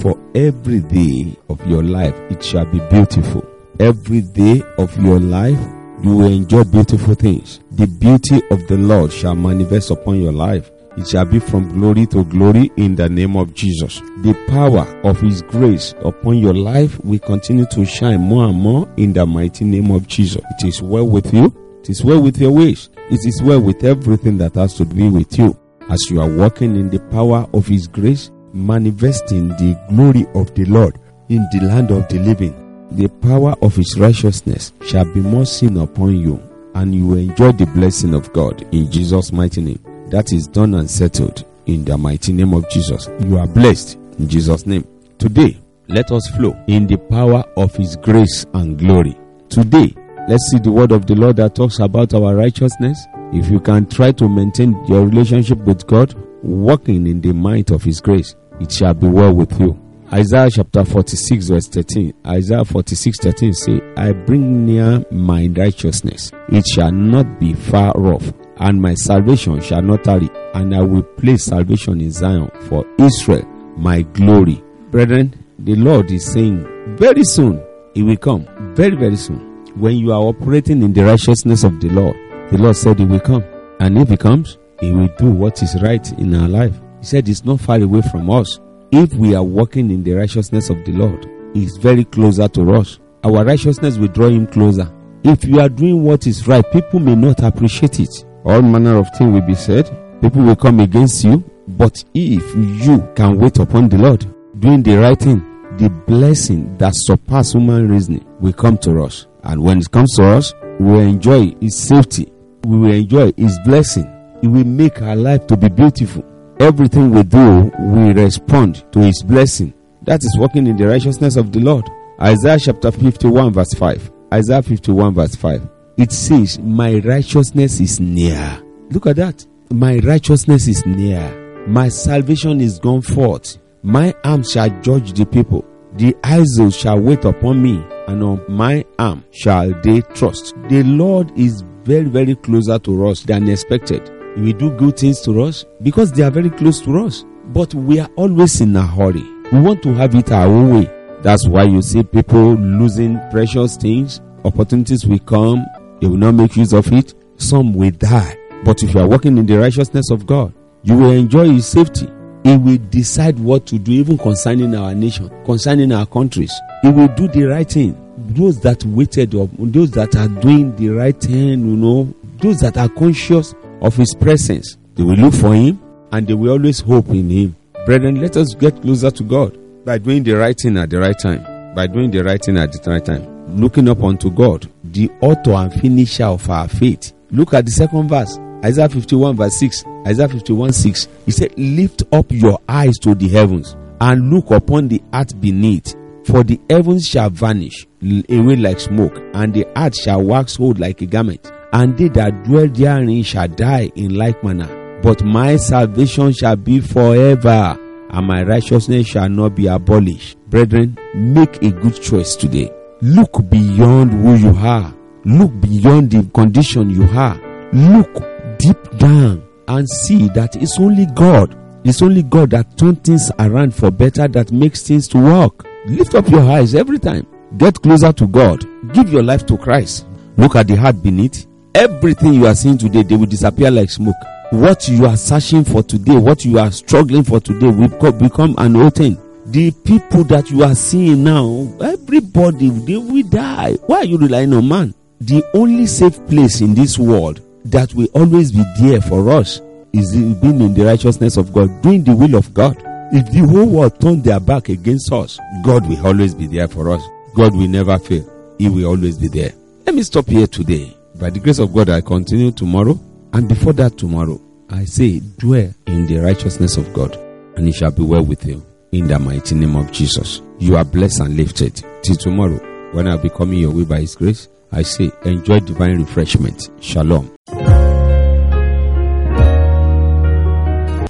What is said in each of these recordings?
For every day of your life, it shall be beautiful. Every day of your life, you will enjoy beautiful things. The beauty of the Lord shall manifest upon your life. It shall be from glory to glory in the name of Jesus. The power of His grace upon your life will continue to shine more and more in the mighty name of Jesus. It is well with you. It is well with your ways. It is well with everything that has to do with you. As you are walking in the power of His grace, manifesting the glory of the Lord in the land of the living, the power of His righteousness shall be more seen upon you, and you will enjoy the blessing of God in Jesus' mighty name. That is done and settled in the mighty name of Jesus. You are blessed in Jesus' name. Today, let us flow in the power of His grace and glory. Today, let's see the word of the Lord that talks about our righteousness. If you can try to maintain your relationship with God, walking in the might of His grace, it shall be well with you. Isaiah chapter 46 verse 13. Isaiah 46 13 say, I bring near my righteousness. It shall not be far off, and my salvation shall not tarry, and I will place salvation in Zion for Israel, my glory. Brethren, the Lord is saying, very soon He will come. Very, very soon. When you are operating in the righteousness of the Lord, the Lord said He will come. And if He comes, He will do what is right in our life. He said it's not far away from us. If we are walking in the righteousness of the Lord, He is very closer to us. Our righteousness will draw Him closer. If you are doing what is right, people may not appreciate it. All manner of things will be said. People will come against you. But if you can wait upon the Lord, doing the right thing, the blessing that surpasses human reasoning will come to us. And when it comes to us, we will enjoy His safety. We will enjoy His blessing. It will make our life to be beautiful. Everything we do, we respond to His blessing. That is walking in the righteousness of the Lord. Isaiah chapter 51, verse 5. Isaiah 51, verse 5. It says, My righteousness is near. Look at that. My righteousness is near. My salvation is gone forth. My arm shall judge the people. The eyes shall wait upon me, and on my arm shall they trust. The Lord is very, very closer to us than expected. He will do good things to us because they are very close to us. But we are always in a hurry. We want to have it our own way. That's why you see people losing precious things. Opportunities will come, they will not make use of it. Some will die. But if you are walking in the righteousness of God, you will enjoy His safety. He will decide what to do, even concerning our nation, concerning our countries. He will do the right thing. Those that waited, or those that are doing the right thing, you know, those that are conscious of His presence, they will look for Him and they will always hope in Him. Brethren, let us get closer to God by doing the right thing at the right time. By doing the right thing at the right time. Looking up unto God, the author and finisher of our faith. Look at the second verse. Isaiah 51 verse 6. Isaiah 51 6. He said, Lift up your eyes to the heavens and look upon the earth beneath. For the heavens shall vanish away like smoke, and the earth shall wax old like a garment, and they that dwell therein shall die in like manner. But my salvation shall be forever, and my righteousness shall not be abolished. Brethren, make a good choice today. Look beyond who you are. Look beyond the condition you are. Look deep down and see that it's only God. It's only God that turns things around for better, that makes things to work. Lift up your eyes every time. Get closer to God. Give your life to Christ. Look at the heart beneath. Everything you are seeing today, they will disappear like smoke. What you are searching for today, what you are struggling for today, will become an old thing. The people that you are seeing now, everybody, they will die. Why are you relying on man? The only safe place in this world that will always be there for us is being in the righteousness of God, doing the will of God. If the whole world turn their back against us, God will always be there for us. God will never fail. He will always be there. Let me stop here today. By the grace of God, I continue tomorrow. And before that tomorrow, I say, dwell in the righteousness of God, and it shall be well with you. in the mighty name of Jesus. You are blessed and lifted. Till tomorrow, when I'll be coming your way by His grace, I say, enjoy divine refreshment. Shalom.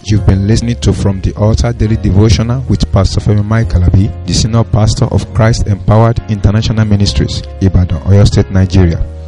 You've been listening to From the Altar Daily Devotional with Pastor Femi Mike Alabi, the Senior Pastor of Christ Empowered International Ministries, Ibadan, Oyo State, Nigeria.